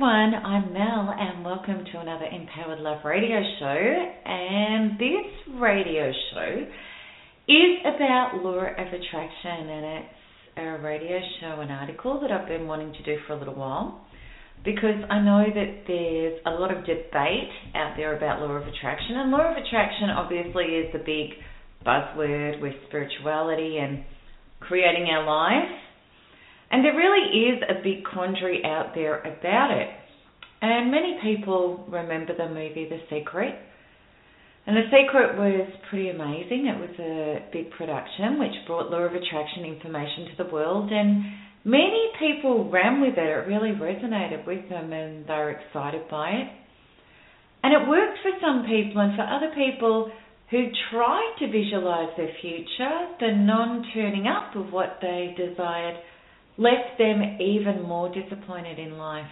Everyone, I'm Mel and welcome to another Empowered Love radio show. And this radio show is about law of attraction and it's a radio show and article that I've been wanting to do for a little while because I know that there's a lot of debate out there about law of attraction and law of attraction obviously is the big buzzword with spirituality and creating our life and there really is a big quandary out there about it. And many people remember the movie The Secret. And The Secret was pretty amazing. It was a big production which brought law of attraction information to the world and many people ran with it. It really resonated with them and they were excited by it. And it worked for some people and for other people who tried to visualize their future, the non turning up of what they desired left them even more disappointed in life.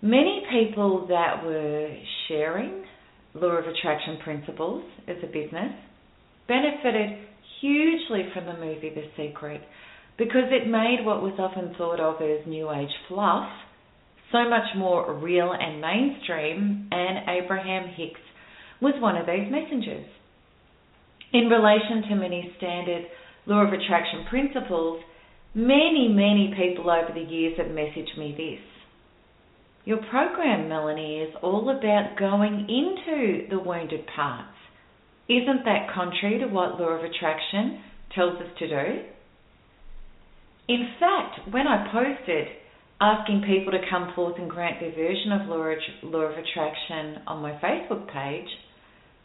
Many people that were sharing law of attraction principles as a business benefited hugely from the movie The Secret because it made what was often thought of as new age fluff so much more real and mainstream, and Abraham Hicks was one of those messengers. In relation to many standard law of attraction principles, Many, many people over the years have messaged me this. Your program, Melanie, is all about going into the wounded parts. Isn't that contrary to what law of attraction tells us to do? In fact, when I posted asking people to come forth and grant their version of law of attraction on my Facebook page,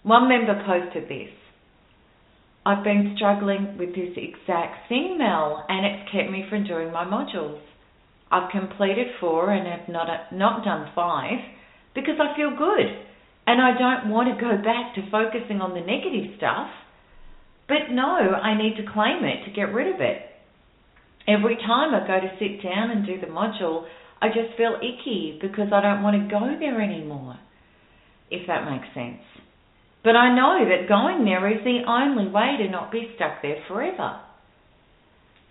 one member posted this. I've been struggling with this exact thing, Mel, and it's kept me from doing my modules. I've completed four and have not not done five because I feel good and I don't want to go back to focusing on the negative stuff. But no, I need to claim it to get rid of it. Every time I go to sit down and do the module, I just feel icky because I don't want to go there anymore. If that makes sense. But I know that going there is the only way to not be stuck there forever.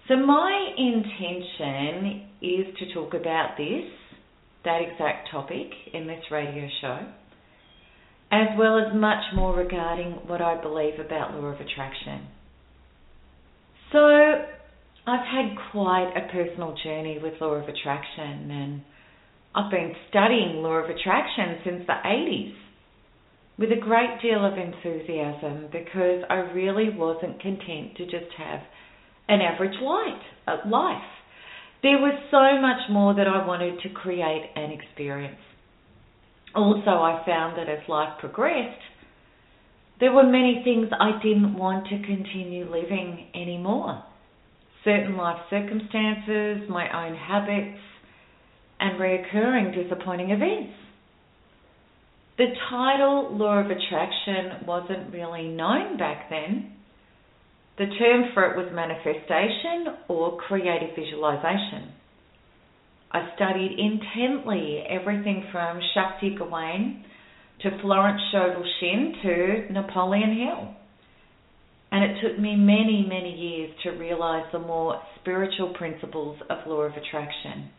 So, my intention is to talk about this, that exact topic, in this radio show, as well as much more regarding what I believe about law of attraction. So, I've had quite a personal journey with law of attraction, and I've been studying law of attraction since the 80s with a great deal of enthusiasm because I really wasn't content to just have an average light, uh, life. There was so much more that I wanted to create and experience. Also, I found that as life progressed, there were many things I didn't want to continue living anymore. Certain life circumstances, my own habits, and reoccurring disappointing events. The title Law of Attraction wasn't really known back then. The term for it was manifestation or creative visualization. I studied intently everything from Shakti Gawain to Florence Scovel Shinn to Napoleon Hill. And it took me many, many years to realize the more spiritual principles of law of attraction.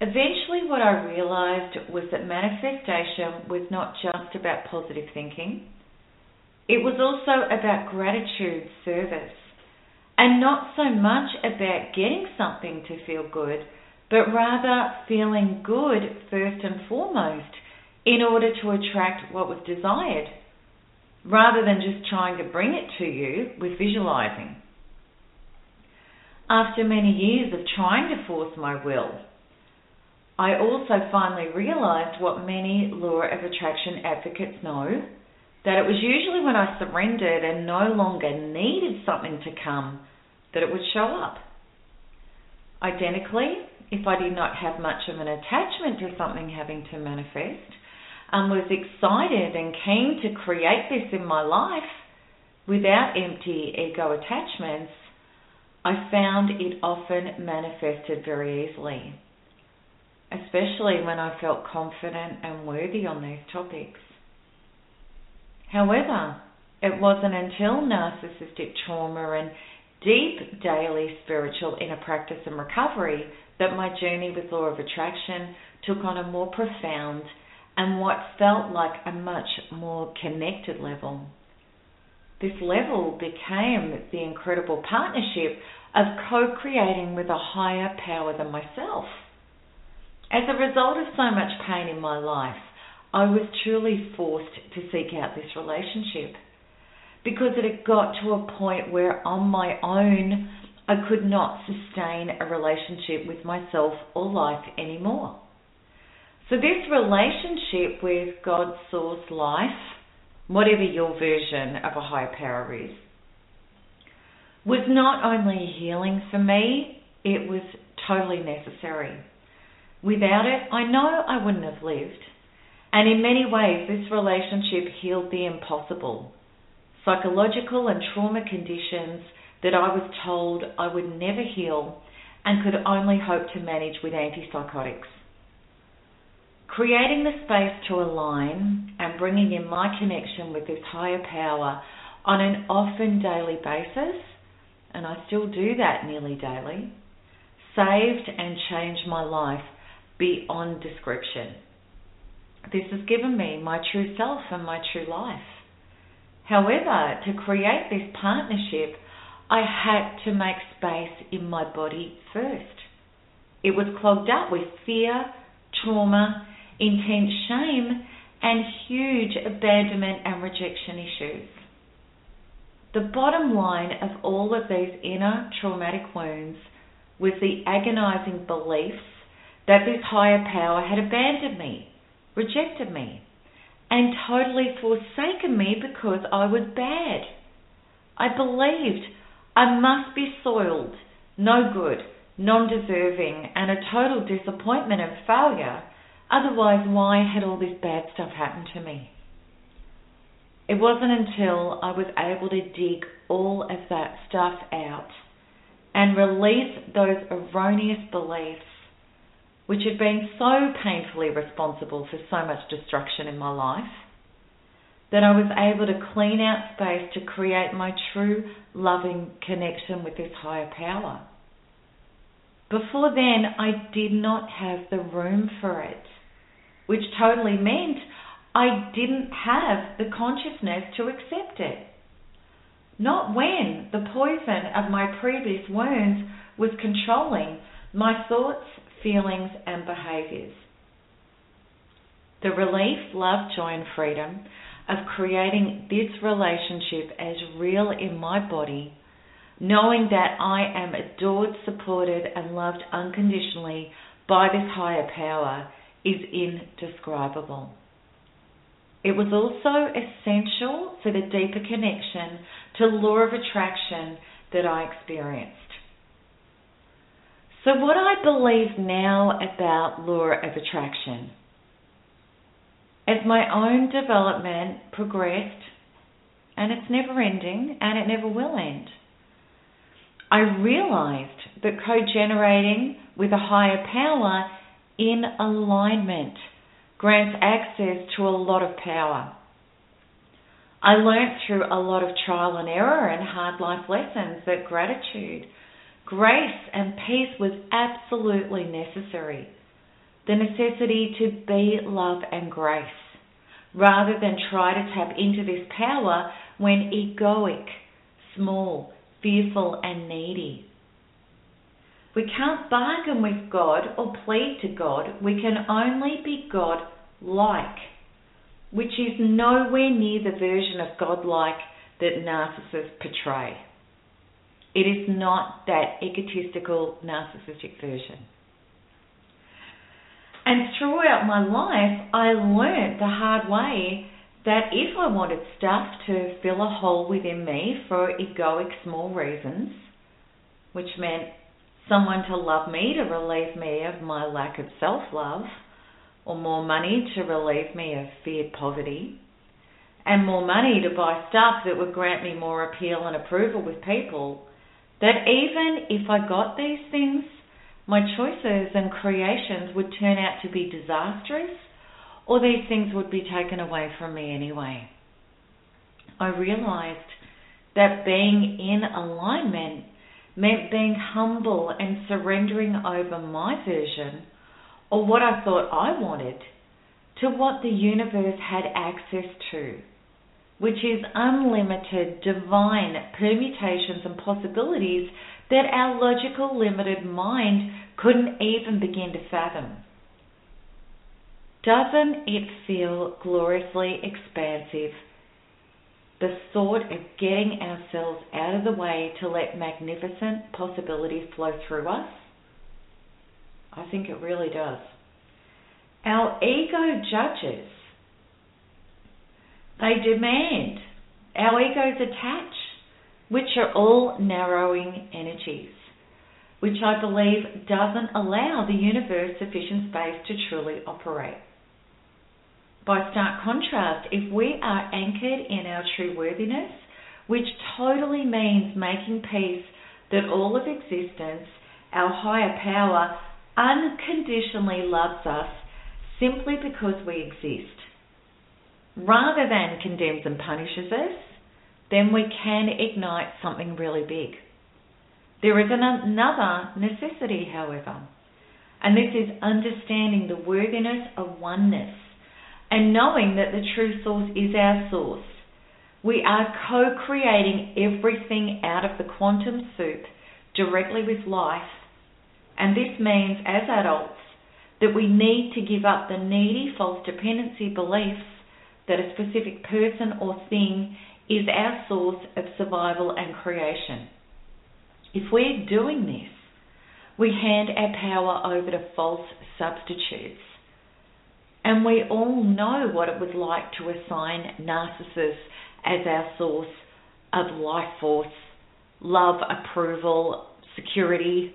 Eventually, what I realized was that manifestation was not just about positive thinking, it was also about gratitude, service, and not so much about getting something to feel good, but rather feeling good first and foremost in order to attract what was desired, rather than just trying to bring it to you with visualizing. After many years of trying to force my will, I also finally realized what many law of attraction advocates know that it was usually when I surrendered and no longer needed something to come that it would show up. Identically, if I did not have much of an attachment to something having to manifest, and was excited and keen to create this in my life without empty ego attachments, I found it often manifested very easily, especially when I felt confident and worthy on these topics. However, it wasn't until narcissistic trauma and deep daily spiritual inner practice and recovery that my journey with law of attraction took on a more profound and what felt like a much more connected level. This level became the incredible partnership of co creating with a higher power than myself. As a result of so much pain in my life, I was truly forced to seek out this relationship because it had got to a point where on my own I could not sustain a relationship with myself or life anymore. So, this relationship with God's source life, whatever your version of a higher power is, was not only healing for me, it was totally necessary. Without it, I know I wouldn't have lived. And in many ways, this relationship healed the impossible psychological and trauma conditions that I was told I would never heal and could only hope to manage with antipsychotics. Creating the space to align and bringing in my connection with this higher power on an often daily basis, and I still do that nearly daily, saved and changed my life beyond description. This has given me my true self and my true life. However, to create this partnership, I had to make space in my body first. It was clogged up with fear, trauma, intense shame, and huge abandonment and rejection issues. The bottom line of all of these inner traumatic wounds was the agonizing beliefs that this higher power had abandoned me rejected me and totally forsaken me because I was bad. I believed I must be soiled, no good, non deserving, and a total disappointment and failure. Otherwise, why had all this bad stuff happened to me? It wasn't until I was able to dig all of that stuff out and release those erroneous beliefs which had been so painfully responsible for so much destruction in my life, that I was able to clean out space to create my true loving connection with this higher power. Before then, I did not have the room for it, which totally meant I didn't have the consciousness to accept it. Not when the poison of my previous wounds was controlling my thoughts, feelings, and behaviors. The relief, love, joy, and freedom of creating this relationship as real in my body, knowing that I am adored, supported, and loved unconditionally by this higher power, is indescribable. It was also essential for the deeper connection to law of attraction that I experienced. So, what I believe now about law of attraction, as my own development progressed, and it's never ending and it never will end, I realized that co generating with a higher power in alignment grants access to a lot of power. I learnt through a lot of trial and error and hard life lessons that gratitude Grace and peace was absolutely necessary. The necessity to be love and grace, rather than try to tap into this power when egoic, small, fearful, and needy. We can't bargain with God or plead to God. We can only be God like, which is nowhere near the version of God like that narcissists portray. It is not that egotistical, narcissistic version. And throughout my life, I learned the hard way that if I wanted stuff to fill a hole within me for egoic small reasons, which meant someone to love me to relieve me of my lack of self love, or more money to relieve me of feared poverty, and more money to buy stuff that would grant me more appeal and approval with people, that even if I got these things, my choices and creations would turn out to be disastrous or these things would be taken away from me anyway. I realized that being in alignment meant being humble and surrendering over my version or what I thought I wanted to what the universe had access to, which is unlimited divine permutations and possibilities that our logical limited mind couldn't even begin to fathom. Doesn't it feel gloriously expansive? The thought of getting ourselves out of the way to let magnificent possibilities flow through us? I think it really does. Our ego judges. They demand. Our egos attach, which are all narrowing energies, which I believe doesn't allow the universe sufficient space to truly operate. By stark contrast, if we are anchored in our true worthiness, which totally means making peace that all of existence, our higher power, unconditionally loves us simply because we exist, rather than condemns and punishes us, then we can ignite something really big. There is another necessity, however, and this is understanding the worthiness of oneness and knowing that the true source is our source. We are co creating everything out of the quantum soup directly with life. And this means, as adults, that we need to give up the needy false dependency beliefs that a specific person or thing is our source of survival and creation. If we're doing this, we hand our power over to false substitutes and we all know what it was like to assign narcissists as our source of life force, love, approval, security,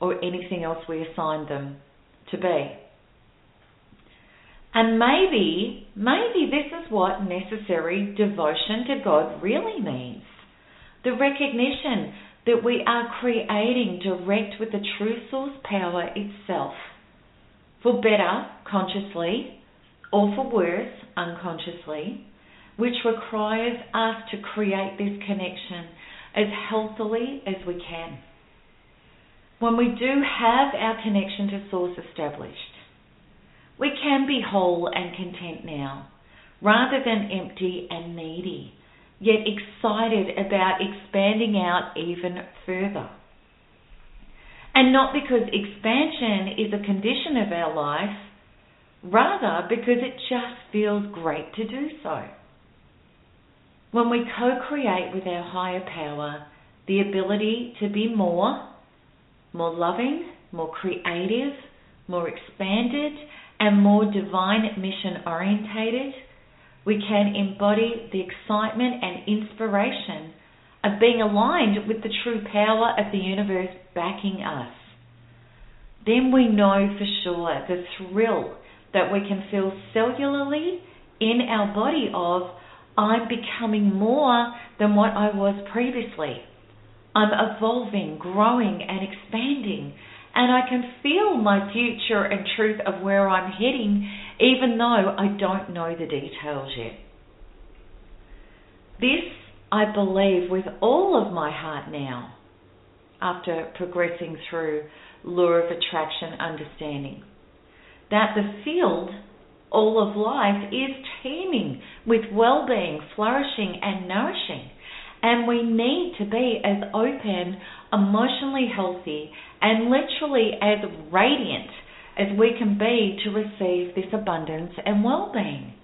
or anything else we assign them to be. And maybe, maybe this is what necessary devotion to God really means. The recognition that we are creating direct with the true source power itself for better, consciously, or for worse, unconsciously, which requires us to create this connection as healthily as we can. When we do have our connection to Source established, we can be whole and content now, rather than empty and needy, yet excited about expanding out even further. And not because expansion is a condition of our life, rather because it just feels great to do so. When we co create with our higher power the ability to be more, more loving, more creative, more expanded, and more divine mission orientated, we can embody the excitement and inspiration of being aligned with the true power of the universe backing us. Then we know for sure the thrill that we can feel cellularly in our body of I'm becoming more than what I was previously. I'm evolving, growing, and expanding, and I can feel my future and truth of where I'm heading, even though I don't know the details yet. This I believe with all of my heart now after progressing through law of attraction understanding. That the field, all of life, is teeming with well being, flourishing, and nourishing. And we need to be as open, emotionally healthy, and literally as radiant as we can be to receive this abundance and well being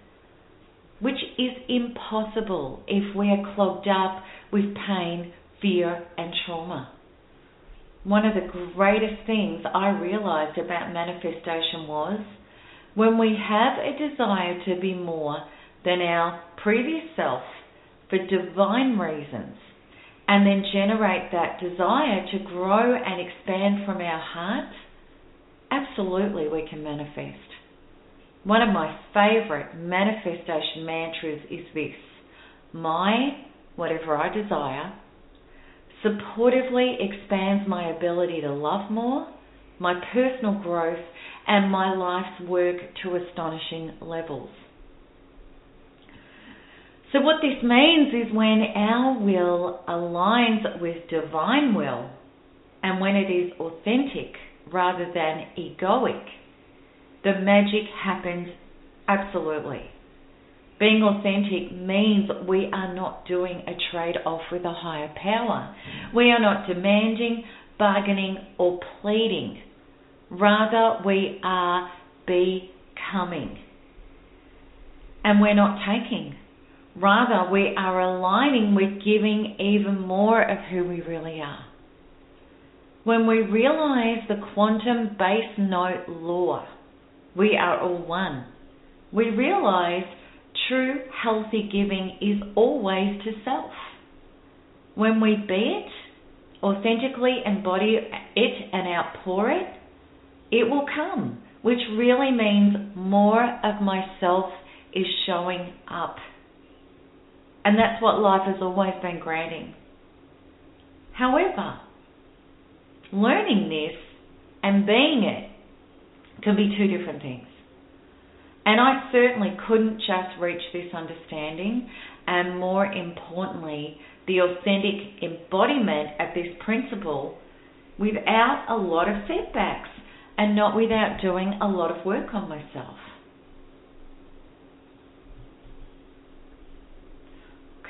which is impossible if we are clogged up with pain, fear, and trauma. One of the greatest things I realized about manifestation was when we have a desire to be more than our previous self for divine reasons and then generate that desire to grow and expand from our heart, absolutely we can manifest. One of my favorite manifestation mantras is this My, whatever I desire, supportively expands my ability to love more, my personal growth, and my life's work to astonishing levels. So, what this means is when our will aligns with divine will and when it is authentic rather than egoic, the magic happens absolutely. Being authentic means we are not doing a trade off with a higher power. We are not demanding, bargaining, or pleading. Rather, we are becoming. And we're not taking. Rather, we are aligning with giving even more of who we really are. When we realize the quantum base note law, we are all one. We realize true healthy giving is always to self. When we be it, authentically embody it and outpour it, it will come, which really means more of myself is showing up. And that's what life has always been granting. However, learning this and being it can be two different things. And I certainly couldn't just reach this understanding, and more importantly, the authentic embodiment of this principle without a lot of setbacks and not without doing a lot of work on myself.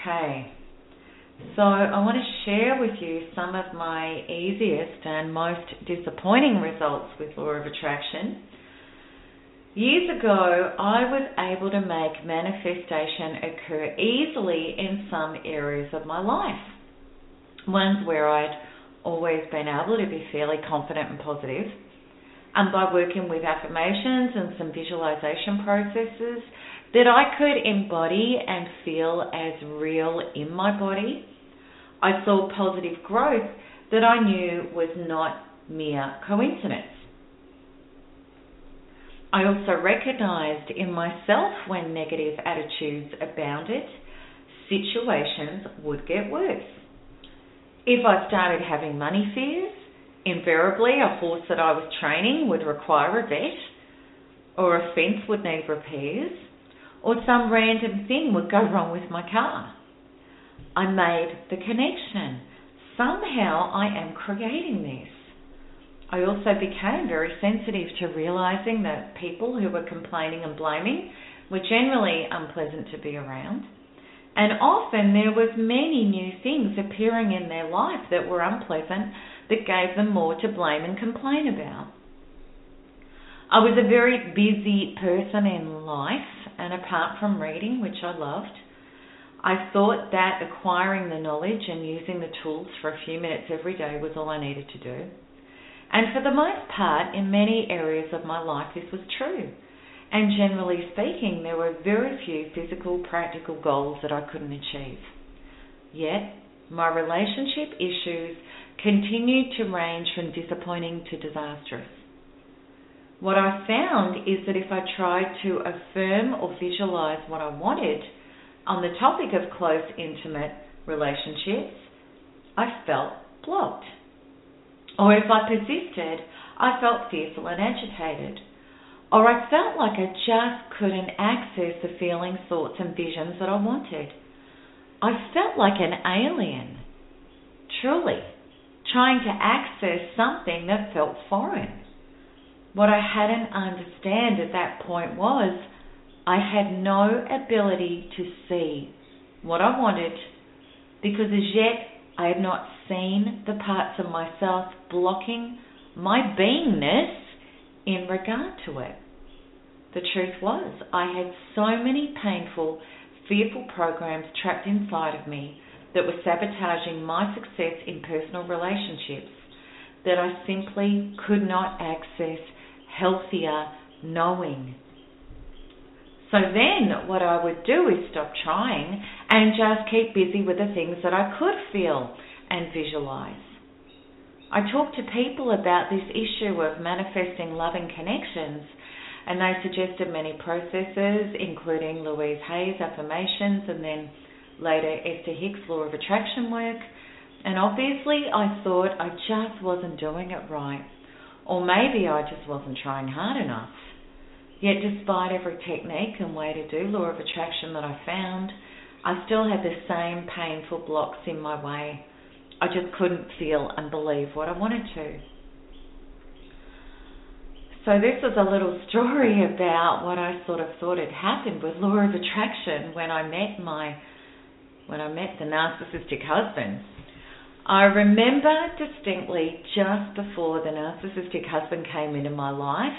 Okay, so I want to share with you some of my easiest and most disappointing results with Law of Attraction Years ago, I was able to make manifestation occur easily in some areas of my life. Ones where I'd always been able to be fairly confident and positive. And by working with affirmations and some visualization processes that I could embody and feel as real in my body, I saw positive growth that I knew was not mere coincidence. I also recognized in myself when negative attitudes abounded, situations would get worse. If I started having money fears, invariably a horse that I was training would require a vet, or a fence would need repairs, or some random thing would go wrong with my car. I made the connection. Somehow I am creating this. I also became very sensitive to realizing that people who were complaining and blaming were generally unpleasant to be around. And often there was many new things appearing in their life that were unpleasant that gave them more to blame and complain about. I was a very busy person in life, and apart from reading, which I loved, I thought that acquiring the knowledge and using the tools for a few minutes every day was all I needed to do. And for the most part, in many areas of my life, this was true. And generally speaking, there were very few physical, practical goals that I couldn't achieve. Yet, my relationship issues continued to range from disappointing to disastrous. What I found is that if I tried to affirm or visualize what I wanted on the topic of close, intimate relationships, I felt blocked. Or if I persisted, I felt fearful and agitated. Or I felt like I just couldn't access the feelings, thoughts, and visions that I wanted. I felt like an alien, truly, trying to access something that felt foreign. What I hadn't understand at that point was I had no ability to see what I wanted because as yet I had not seen the parts of myself blocking my beingness in regard to it. The truth was, I had so many painful, fearful programs trapped inside of me that were sabotaging my success in personal relationships that I simply could not access healthier knowing. So then what I would do is stop trying and just keep busy with the things that I could feel and visualize. I talk to people about this issue of manifesting loving connections, and they suggested many processes, including Louise Hay's affirmations and then later Esther Hicks' law of attraction work. And obviously, I thought I just wasn't doing it right, or maybe I just wasn't trying hard enough. Yet, despite every technique and way to do law of attraction that I found, I still had the same painful blocks in my way I just couldn't feel and believe what I wanted to. So this was a little story about what I sort of thought had happened with law of attraction when I met my when I met the narcissistic husband. I remember distinctly just before the narcissistic husband came into my life,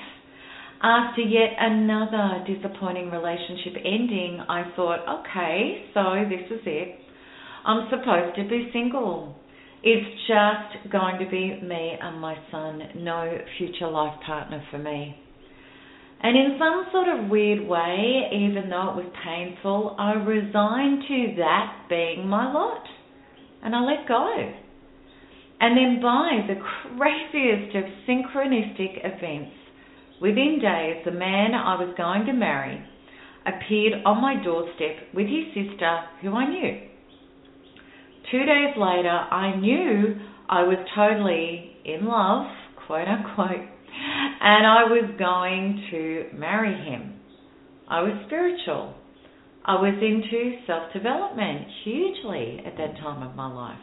after yet another disappointing relationship ending, I thought, okay, so this is it. I'm supposed to be single. It's just going to be me and my son, no future life partner for me. And in some sort of weird way, even though it was painful, I resigned to that being my lot. And I let go. And then by the craziest of synchronistic events, within days, the man I was going to marry appeared on my doorstep with his sister, who I knew. Two days later, I knew I was totally in love, quote unquote, and I was going to marry him. I was spiritual. I was into self development hugely at that time of my life.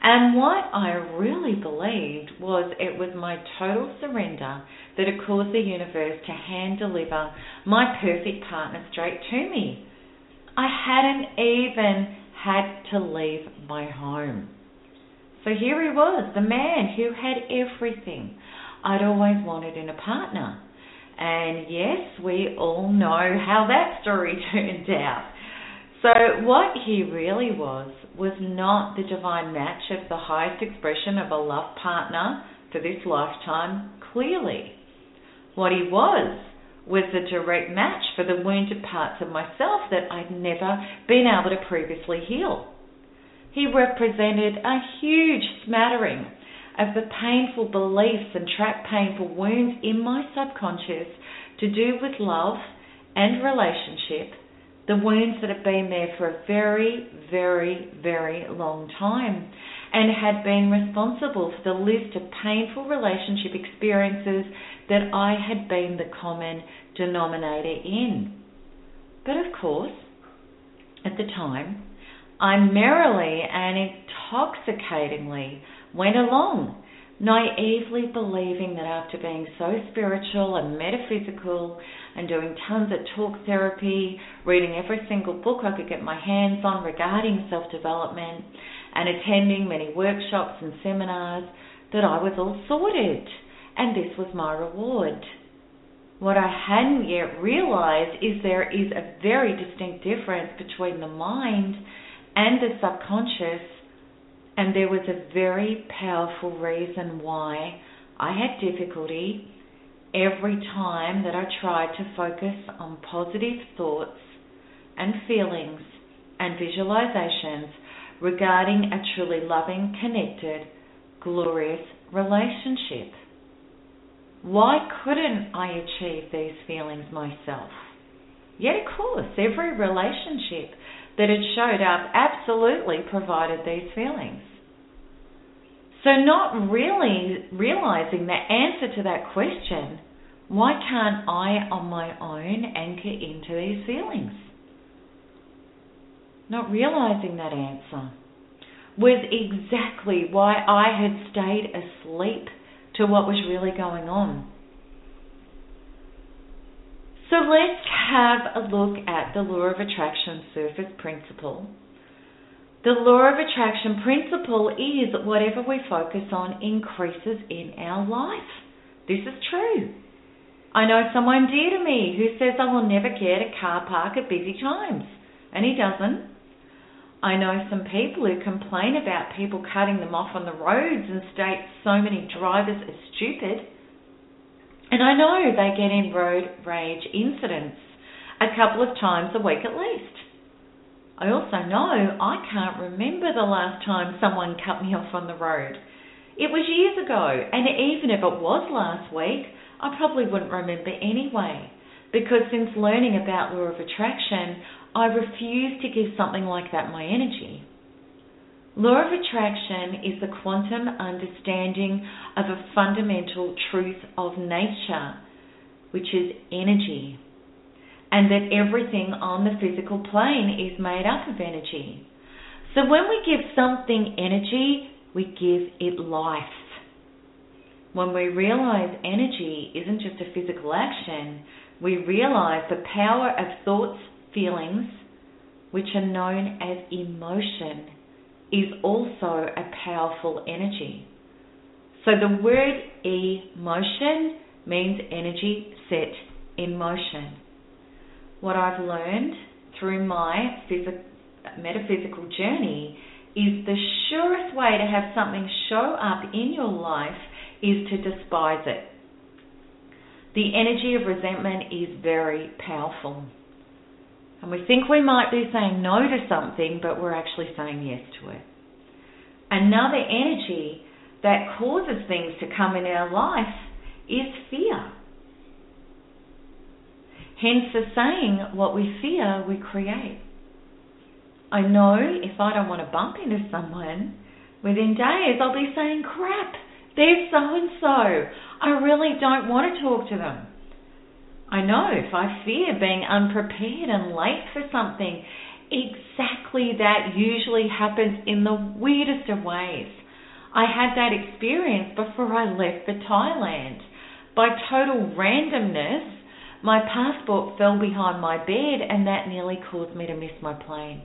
And what I really believed was it was my total surrender that had caused the universe to hand deliver my perfect partner straight to me. I hadn't even had to leave my home. So here he was, the man who had everything I'd always wanted in a partner. And yes, we all know how that story turned out. So, what he really was, was not the divine match of the highest expression of a love partner for this lifetime, clearly. What he was, was the direct match for the wounded parts of myself that I'd never been able to previously heal. He represented a huge smattering of the painful beliefs and trapped painful wounds in my subconscious to do with love and relationship, the wounds that had been there for a very, very, very long time and had been responsible for the list of painful relationship experiences that I had been the common denominator in. But of course, at the time, I merrily and intoxicatingly went along, naively believing that after being so spiritual and metaphysical and doing tons of talk therapy, reading every single book I could get my hands on regarding self development, and attending many workshops and seminars, that I was all sorted and this was my reward. What I hadn't yet realized is there is a very distinct difference between the mind and the subconscious, and there was a very powerful reason why I had difficulty every time that I tried to focus on positive thoughts and feelings and visualizations regarding a truly loving, connected, glorious relationship. Why couldn't I achieve these feelings myself? Yet, of course, every relationship that had showed up absolutely provided these feelings. So, not really realizing the answer to that question, why can't I on my own anchor into these feelings? Not realizing that answer was exactly why I had stayed asleep to what was really going on. So let's have a look at the law of attraction surface principle. The law of attraction principle is whatever we focus on increases in our life. This is true. I know someone dear to me who says I will never get a car park at busy times, and he doesn't. I know some people who complain about people cutting them off on the roads and state so many drivers are stupid. And I know they get in road rage incidents a couple of times a week at least. I also know I can't remember the last time someone cut me off on the road. It was years ago, and even if it was last week, I probably wouldn't remember anyway. Because since learning about law of attraction, I refuse to give something like that my energy. Law of attraction is the quantum understanding of a fundamental truth of nature, which is energy and that everything on the physical plane is made up of energy. So when we give something energy, we give it life. When we realize energy isn't just a physical action, we realize the power of thoughts, feelings, which are known as emotion, is also a powerful energy. So the word emotion means energy set in motion what I've learned through my phys- metaphysical journey is the surest way to have something show up in your life is to despise it. The energy of resentment is very powerful. And we think we might be saying no to something, but we're actually saying yes to it. Another energy that causes things to come in our life is fear. Hence the saying, what we fear, we create. I know if I don't want to bump into someone, within days I'll be saying, crap, there's so and so. I really don't want to talk to them. I know if I fear being unprepared and late for something, exactly that usually happens in the weirdest of ways. I had that experience before I left for Thailand. By total randomness, my passport fell behind my bed and that nearly caused me to miss my plane.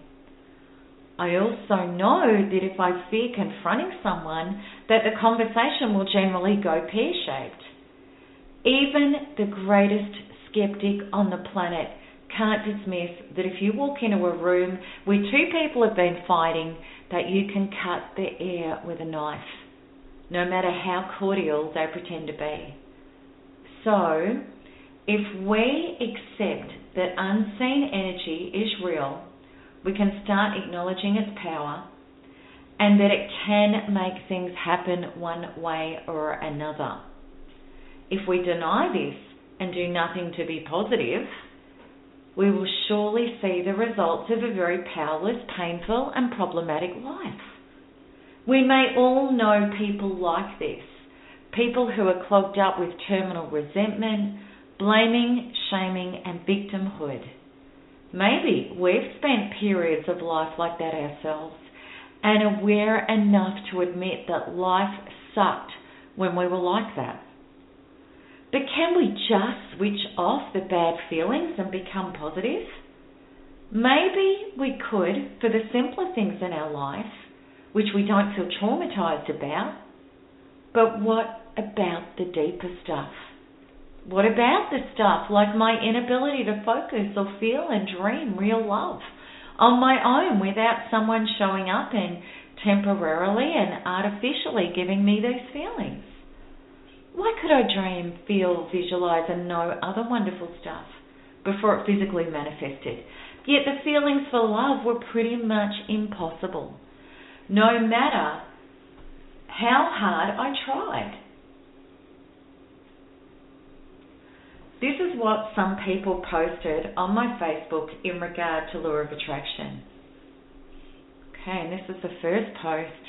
I also know that if I fear confronting someone, that the conversation will generally go pear-shaped. Even the greatest skeptic on the planet can't dismiss that if you walk into a room where two people have been fighting, that you can cut the air with a knife, no matter how cordial they pretend to be. So, if we accept that unseen energy is real, we can start acknowledging its power and that it can make things happen one way or another. If we deny this and do nothing to be positive, we will surely see the results of a very powerless, painful, and problematic life. We may all know people like this people who are clogged up with terminal resentment blaming, shaming, and victimhood. Maybe we've spent periods of life like that ourselves and aware enough to admit that life sucked when we were like that. But can we just switch off the bad feelings and become positive? Maybe we could for the simpler things in our life, which we don't feel traumatized about. But what about the deeper stuff? What about the stuff like my inability to focus or feel and dream real love on my own without someone showing up and temporarily and artificially giving me those feelings? Why could I dream, feel, visualize, and know other wonderful stuff before it physically manifested? Yet the feelings for love were pretty much impossible, no matter how hard I tried. This is what some people posted on my Facebook in regard to law of attraction. Okay, and this is the first post.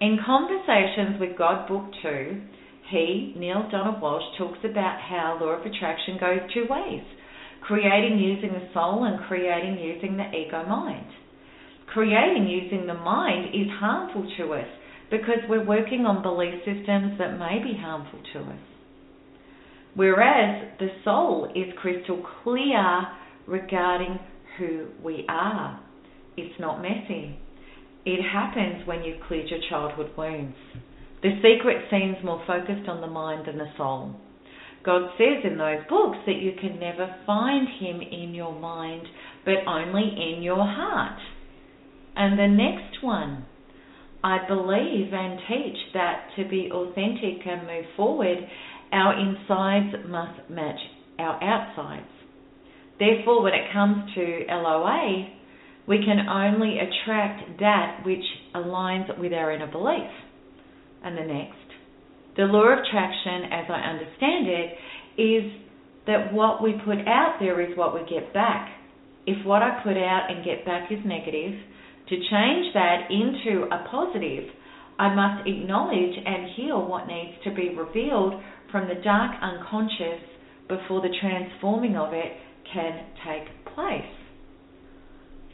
In Conversations with God Book 2, he, Neale Donald Walsch, talks about how law of attraction goes two ways creating using the soul and creating using the ego mind. Creating using the mind is harmful to us because we're working on belief systems that may be harmful to us. Whereas the soul is crystal clear regarding who we are. It's not messy. It happens when you've cleared your childhood wounds. The secret seems more focused on the mind than the soul. God says in those books that you can never find Him in your mind, but only in your heart. And the next one, I believe and teach that to be authentic and move forward, our insides must match our outsides. Therefore, when it comes to LOA, we can only attract that which aligns with our inner belief. And the next. The law of attraction, as I understand it, is that what we put out there is what we get back. If what I put out and get back is negative, to change that into a positive, I must acknowledge and heal what needs to be revealed from the dark unconscious before the transforming of it can take place.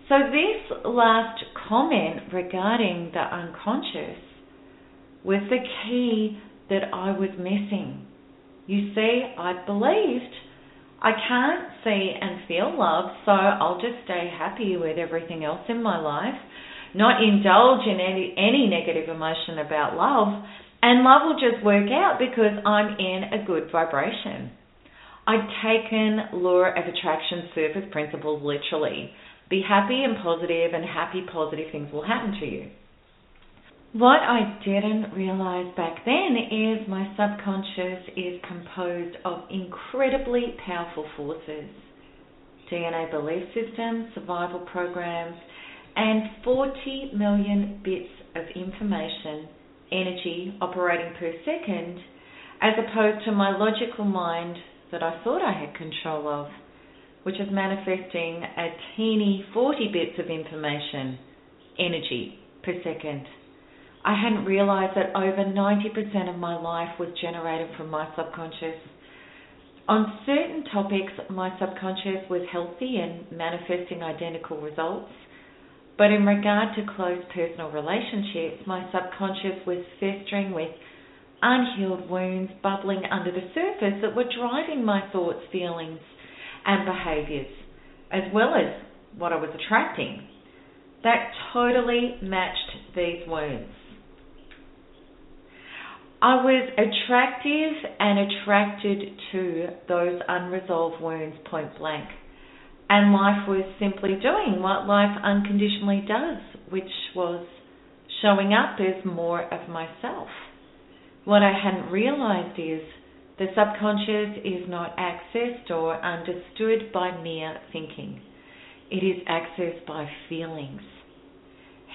So, this last comment regarding the unconscious was the key that I was missing. You see, I believed I can't see and feel love, so I'll just stay happy with everything else in my life, not indulge in any, any negative emotion about love, and love will just work out because I'm in a good vibration. I'd taken law of attraction surface principles literally. Be happy and positive, and happy, positive things will happen to you. What I didn't realize back then is my subconscious is composed of incredibly powerful forces DNA belief systems, survival programs, and 40 million bits of information, energy operating per second, as opposed to my logical mind that I thought I had control of, which is manifesting a teeny 40 bits of information, energy per second. I hadn't realized that over 90% of my life was generated from my subconscious. On certain topics, my subconscious was healthy and manifesting identical results. But in regard to close personal relationships, my subconscious was festering with unhealed wounds bubbling under the surface that were driving my thoughts, feelings, and behaviors, as well as what I was attracting. That totally matched these wounds. I was attractive and attracted to those unresolved wounds point blank. And life was simply doing what life unconditionally does, which was showing up as more of myself. What I hadn't realized is the subconscious is not accessed or understood by mere thinking. It is accessed by feelings.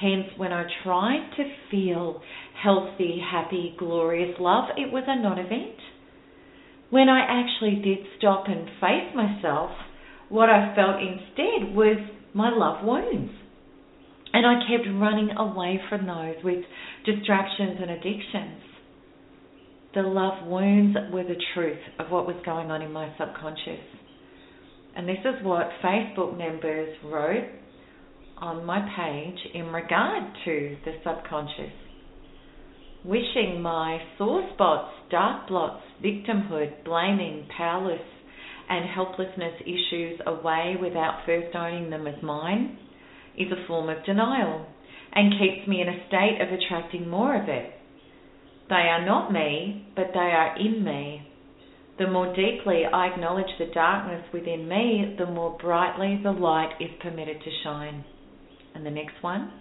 Hence, when I tried to feel healthy, happy, glorious love, it was a non event. When I actually did stop and face myself, what I felt instead was my love wounds. And I kept running away from those with distractions and addictions the love wounds were the truth of what was going on in my subconscious. And this is what Facebook members wrote on my page in regard to the subconscious. Wishing my sore spots, dark blots, victimhood, blaming, powerless, and helplessness issues away without first owning them as mine is a form of denial and keeps me in a state of attracting more of it. They are not me, but they are in me. The more deeply I acknowledge the darkness within me, the more brightly the light is permitted to shine. And the next one.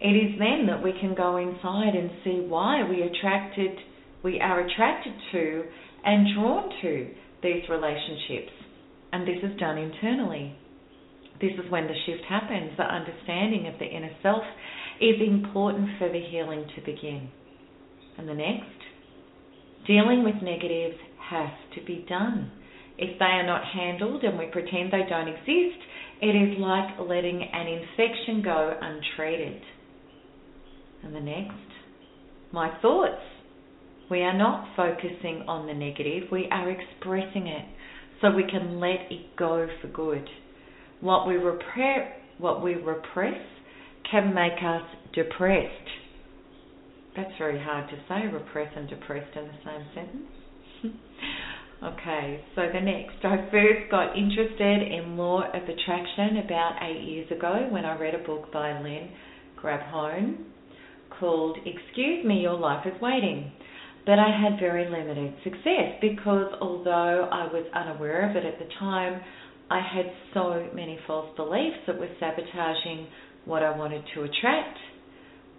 It is then that we can go inside and see why we attracted we are attracted to and drawn to these relationships. And this is done internally. This is when the shift happens. The understanding of the inner self is important for the healing to begin. And the next, dealing with negatives has to be done. If they are not handled and we pretend they don't exist, it is like letting an infection go untreated. And the next, my thoughts. We are not focusing on the negative, we are expressing it so we can let it go for good. What we, repre- what we repress can make us depressed. That's very hard to say, repress and depressed in the same sentence. okay, so the next. I first got interested in law of attraction about eight years ago when I read a book by Lynn Grabhorn called Excuse Me, Your Life is Waiting. But I had very limited success because although I was unaware of it at the time, I had so many false beliefs that were sabotaging what I wanted to attract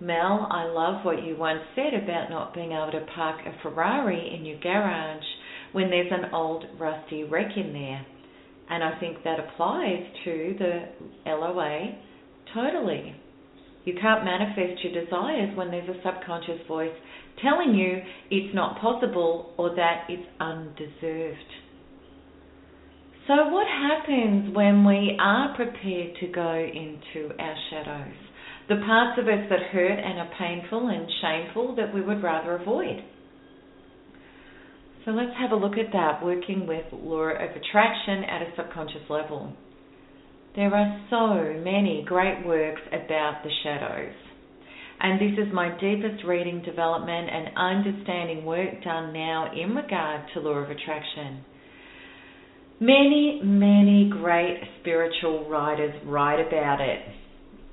Mel, I love what you once said about not being able to park a Ferrari in your garage when there's an old rusty wreck in there. And I think that applies to the LOA totally. You can't manifest your desires when there's a subconscious voice telling you it's not possible or that it's undeserved. So, what happens when we are prepared to go into our shadows? The parts of us that hurt and are painful and shameful that we would rather avoid. So, let's have a look at that working with law of attraction at a subconscious level. There are so many great works about the shadows. And this is my deepest reading, development, and understanding work done now in regard to law of attraction. Many, many great spiritual writers write about it.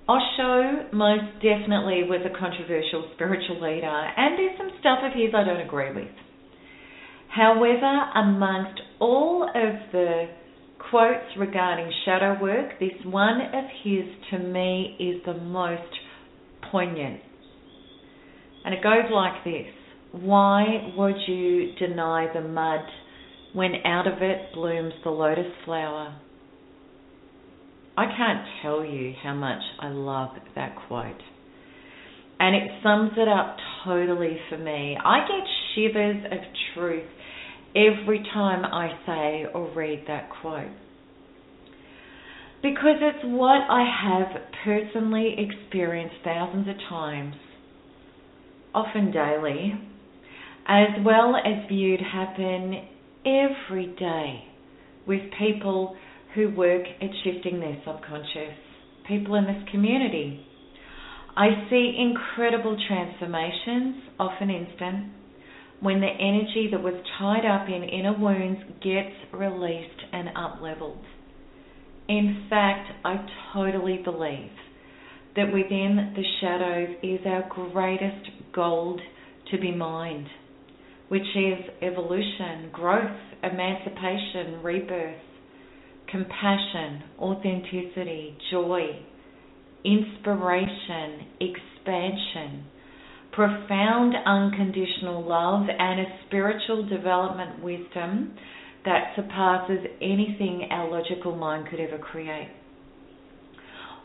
Osho most definitely was a controversial spiritual leader, and there's some stuff of his I don't agree with. However, amongst all of the quotes regarding shadow work, this one of his to me is the most poignant. And it goes like this Why would you deny the mud when out of it blooms the lotus flower? I can't tell you how much I love that quote. And it sums it up totally for me. I get shivers of truth every time I say or read that quote. Because it's what I have personally experienced thousands of times, often daily, as well as viewed happen every day with people who work at shifting their subconscious, people in this community. I see incredible transformations, often instant, when the energy that was tied up in inner wounds gets released and up leveled. In fact, I totally believe that within the shadows is our greatest gold to be mined, which is evolution, growth, emancipation, rebirth, compassion, authenticity, joy, inspiration, expansion profound unconditional love and a spiritual development wisdom that surpasses anything our logical mind could ever create.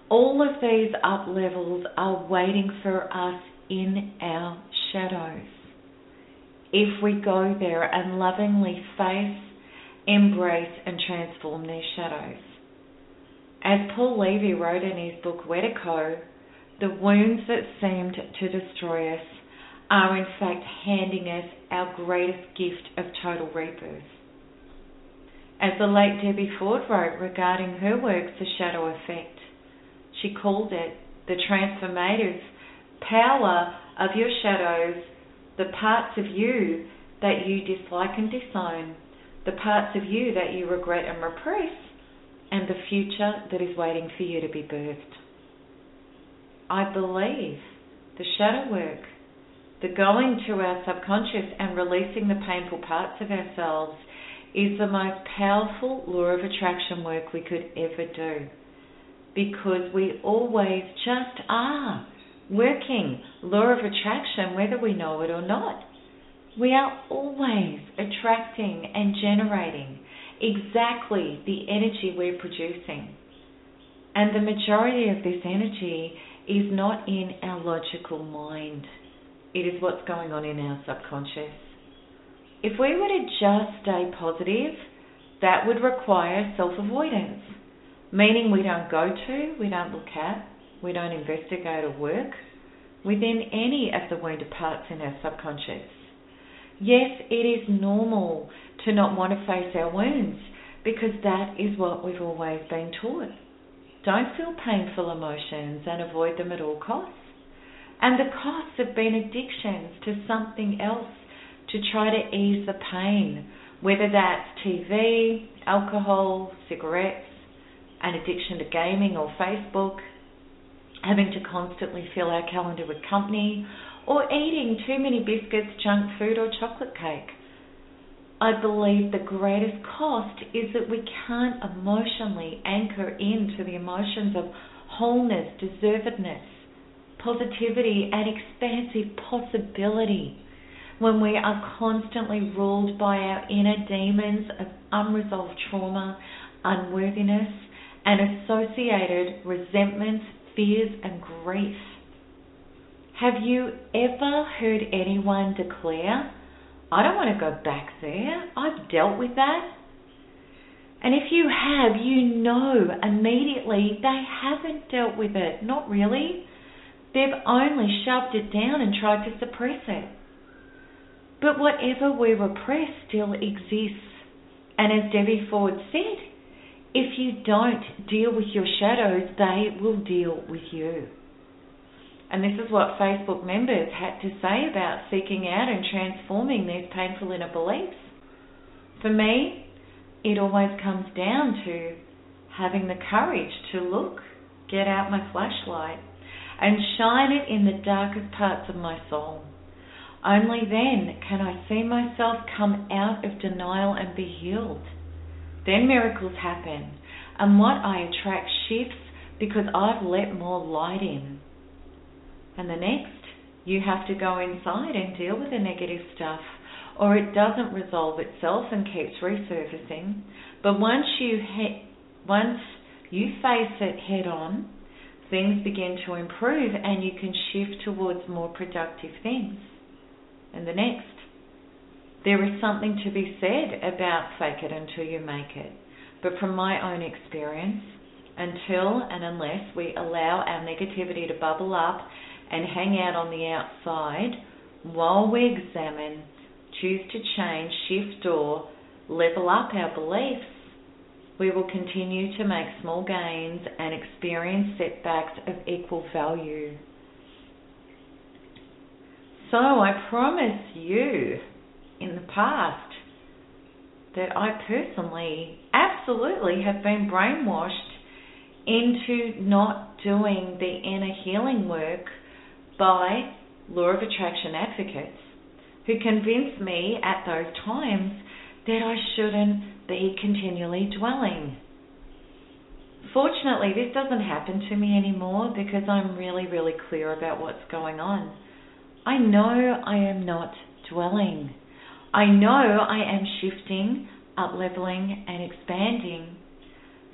All of these up levels are waiting for us in our shadows. If we go there and lovingly face, embrace, and transform these shadows. As Paul Levy wrote in his book Wetiko, the wounds that seemed to destroy us are in fact handing us our greatest gift of total rebirth. As the late Debbie Ford wrote regarding her work, The Shadow Effect, she called it the transformative power of your shadows, the parts of you that you dislike and disown, the parts of you that you regret and repress, and the future that is waiting for you to be birthed. I believe the shadow work, the going to our subconscious and releasing the painful parts of ourselves is the most powerful law of attraction work we could ever do. Because we always just are working law of attraction whether we know it or not. We are always attracting and generating exactly the energy we're producing. And the majority of this energy is not in our logical mind. It is what's going on in our subconscious. If we were to just stay positive, that would require self avoidance, meaning we don't go to, we don't look at, we don't investigate or work within any of the wounded parts in our subconscious. Yes, it is normal to not want to face our wounds because that is what we've always been taught. Don't feel painful emotions and avoid them at all costs. And the costs have been addictions to something else to try to ease the pain, whether that's TV, alcohol, cigarettes, an addiction to gaming or Facebook, having to constantly fill our calendar with company, or eating too many biscuits, junk food, or chocolate cake. I believe the greatest cost is that we can't emotionally anchor into the emotions of wholeness, deservedness, positivity, and expansive possibility when we are constantly ruled by our inner demons of unresolved trauma, unworthiness, and associated resentments, fears, and grief. Have you ever heard anyone declare, I don't want to go back there, I've dealt with that? And if you have, you know immediately they haven't dealt with it. Not really. They've only shoved it down and tried to suppress it. But whatever we repress still exists. And as Debbie Ford said, if you don't deal with your shadows, they will deal with you. And this is what Facebook members had to say about seeking out and transforming these painful inner beliefs. For me, it always comes down to having the courage to look, get out my flashlight, and shine it in the darkest parts of my soul. Only then can I see myself come out of denial and be healed. Then miracles happen, and what I attract shifts because I've let more light in. And the next, you have to go inside and deal with the negative stuff, or it doesn't resolve itself and keeps resurfacing. But once you he- once you face it head on, things begin to improve and you can shift towards more productive things. And the next, there is something to be said about fake it until you make it. But from my own experience, until and unless we allow our negativity to bubble up and hang out on the outside while we examine, choose to change, shift, or level up our beliefs, we will continue to make small gains and experience setbacks of equal value. So I promise you in the past that I personally absolutely have been brainwashed into not doing the inner healing work by law of attraction advocates who convinced me at those times that I shouldn't be continually dwelling. Fortunately, this doesn't happen to me anymore because I'm really, really clear about what's going on. I know I am not dwelling. I know I am shifting, up leveling, and expanding.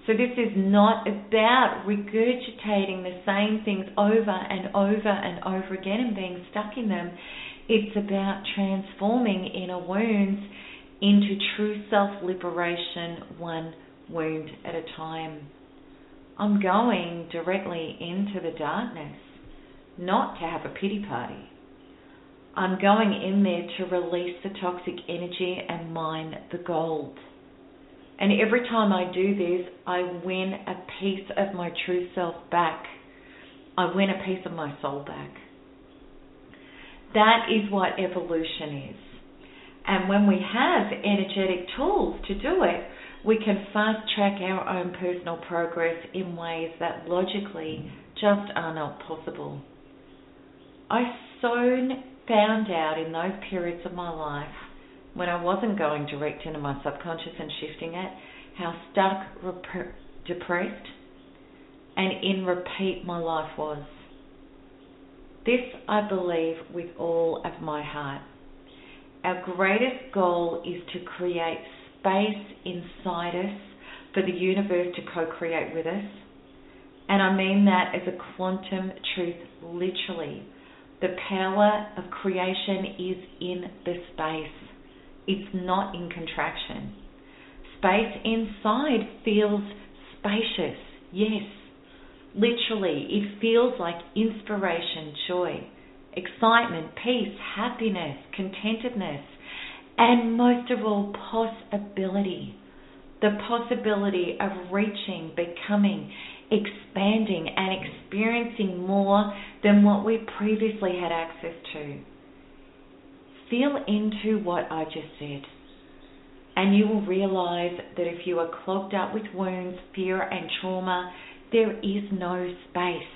So, this is not about regurgitating the same things over and over and over again and being stuck in them. It's about transforming inner wounds into true self liberation, one wound at a time. I'm going directly into the darkness, not to have a pity party. I'm going in there to release the toxic energy and mine the gold. And every time I do this, I win a piece of my true self back. I win a piece of my soul back. That is what evolution is. And when we have energetic tools to do it, we can fast track our own personal progress in ways that logically just are not possible. I soon found out in those periods of my life when I wasn't going direct into my subconscious and shifting it, how stuck, rep- depressed, and in repeat my life was. This I believe with all of my heart. Our greatest goal is to create space inside us for the universe to co create with us. And I mean that as a quantum truth, literally. The power of creation is in the space it's not in contraction. Space inside feels spacious, yes. Literally, it feels like inspiration, joy, excitement, peace, happiness, contentedness, and most of all, possibility. The possibility of reaching, becoming, expanding, and experiencing more than what we previously had access to feel into what I just said. And you will realize that if you are clogged up with wounds, fear, and trauma, there is no space.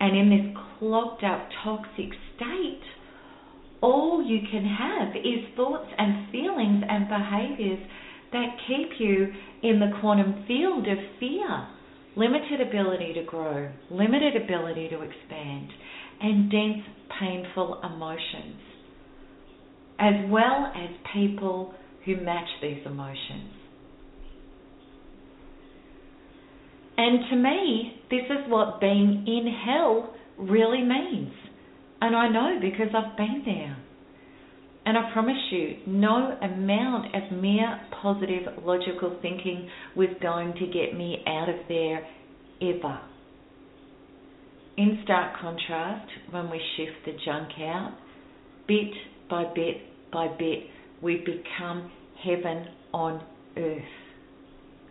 And in this clogged up, toxic state, all you can have is thoughts and feelings and behaviors that keep you in the quantum field of fear, limited ability to grow, limited ability to expand, and dense, painful emotions as well as people who match these emotions. And to me, this is what being in hell really means. And I know because I've been there. And I promise you, no amount of mere positive logical thinking was going to get me out of there ever. In stark contrast, when we shift the junk out, bit by bit by bit, we become heaven on earth,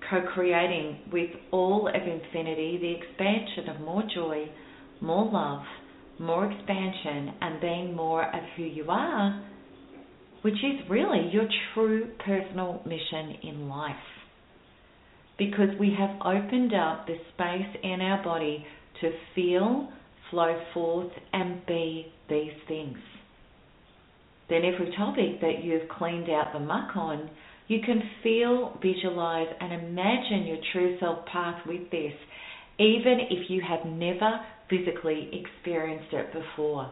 co creating with all of infinity the expansion of more joy, more love, more expansion, and being more of who you are, which is really your true personal mission in life. Because we have opened up the space in our body to feel, flow forth, and be these things. Then, every topic that you've cleaned out the muck on, you can feel, visualize, and imagine your true self path with this, even if you have never physically experienced it before.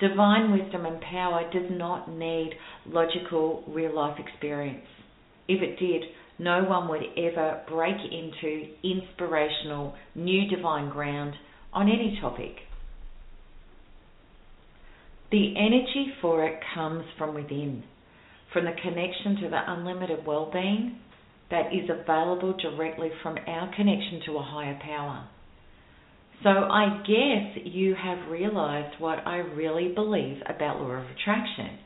Divine wisdom and power does not need logical real life experience. If it did, no one would ever break into inspirational new divine ground on any topic. The energy for it comes from within, from the connection to the unlimited well being that is available directly from our connection to a higher power. So I guess you have realized what I really believe about law of attraction.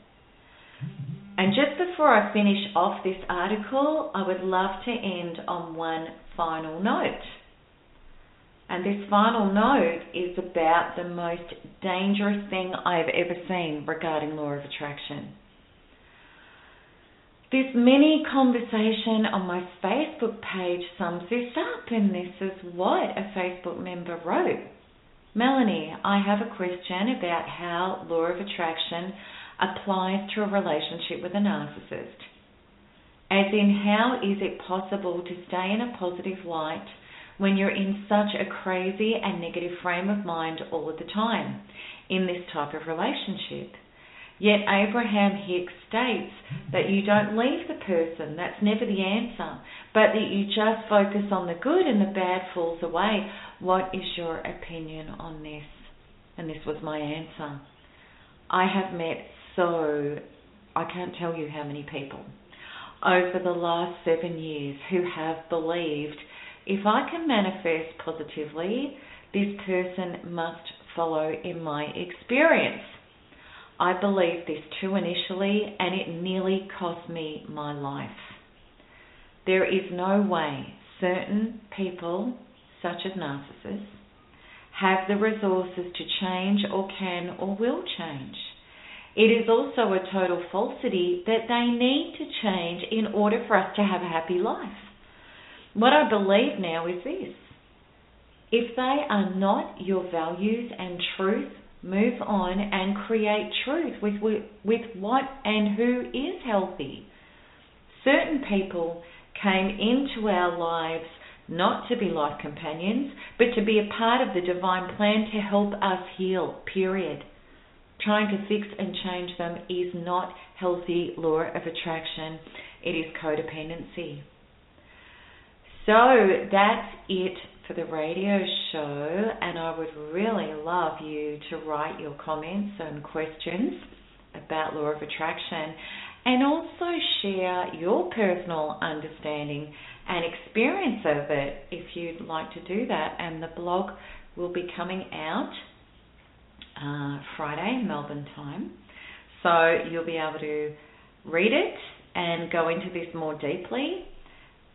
And just before I finish off this article, I would love to end on one final note. And this final note is about the most dangerous thing I've ever seen regarding law of attraction. This mini conversation on my Facebook page sums this up, and this is what a Facebook member wrote. Melanie, I have a question about how law of attraction applies to a relationship with a narcissist. As in, how is it possible to stay in a positive light when you're in such a crazy and negative frame of mind all of the time in this type of relationship. Yet Abraham Hicks states that you don't leave the person, that's never the answer, but that you just focus on the good and the bad falls away. What is your opinion on this? And this was my answer. I have met so, I can't tell you how many people over the last seven years who have believed if I can manifest positively, this person must follow in my experience. I believed this too initially, and it nearly cost me my life. There is no way certain people, such as narcissists, have the resources to change or can or will change. It is also a total falsity that they need to change in order for us to have a happy life. What I believe now is this if they are not your values and truth, move on and create truth with, with, what and who is healthy. Certain people came into our lives not to be life companions, but to be a part of the divine plan to help us heal, period. Trying to fix and change them is not healthy law of attraction, it is codependency. So that's it for the radio show, and I would really love you to write your comments and questions about law of attraction and also share your personal understanding and experience of it if you'd like to do that. And the blog will be coming out uh, Friday, Melbourne time. So you'll be able to read it and go into this more deeply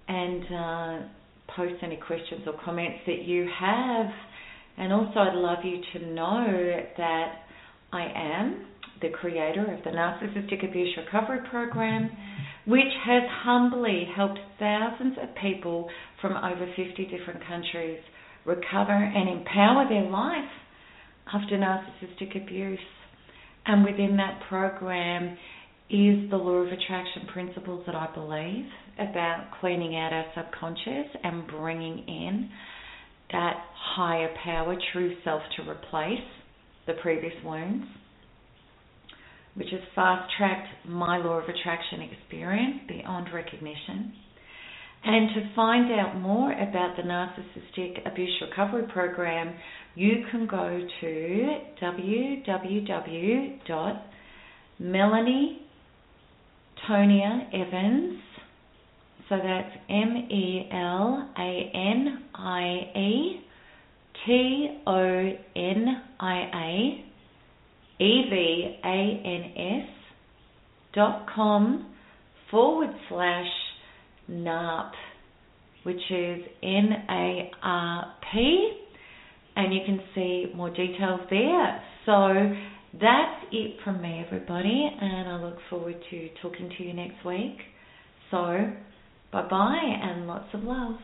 and uh, post any questions or comments that you have. And also, I'd love you to know that I am the creator of the Narcissistic Abuse Recovery Program, which has humbly helped thousands of people from over 50 different countries recover and empower their life after narcissistic abuse. And within that program is the law of attraction principles that I believe about cleaning out our subconscious and bringing in that higher power, true self to replace the previous wounds, which has fast tracked my law of attraction experience beyond recognition. And to find out more about the Narcissistic Abuse Recovery Program, you can go to www.melanietoniaevans. So that's M E L A N I E T O N I A E V A N S dot com forward slash NARP, which is N A R P, and you can see more details there. So that's it from me, everybody, and I look forward to talking to you next week. So, bye bye and lots of love.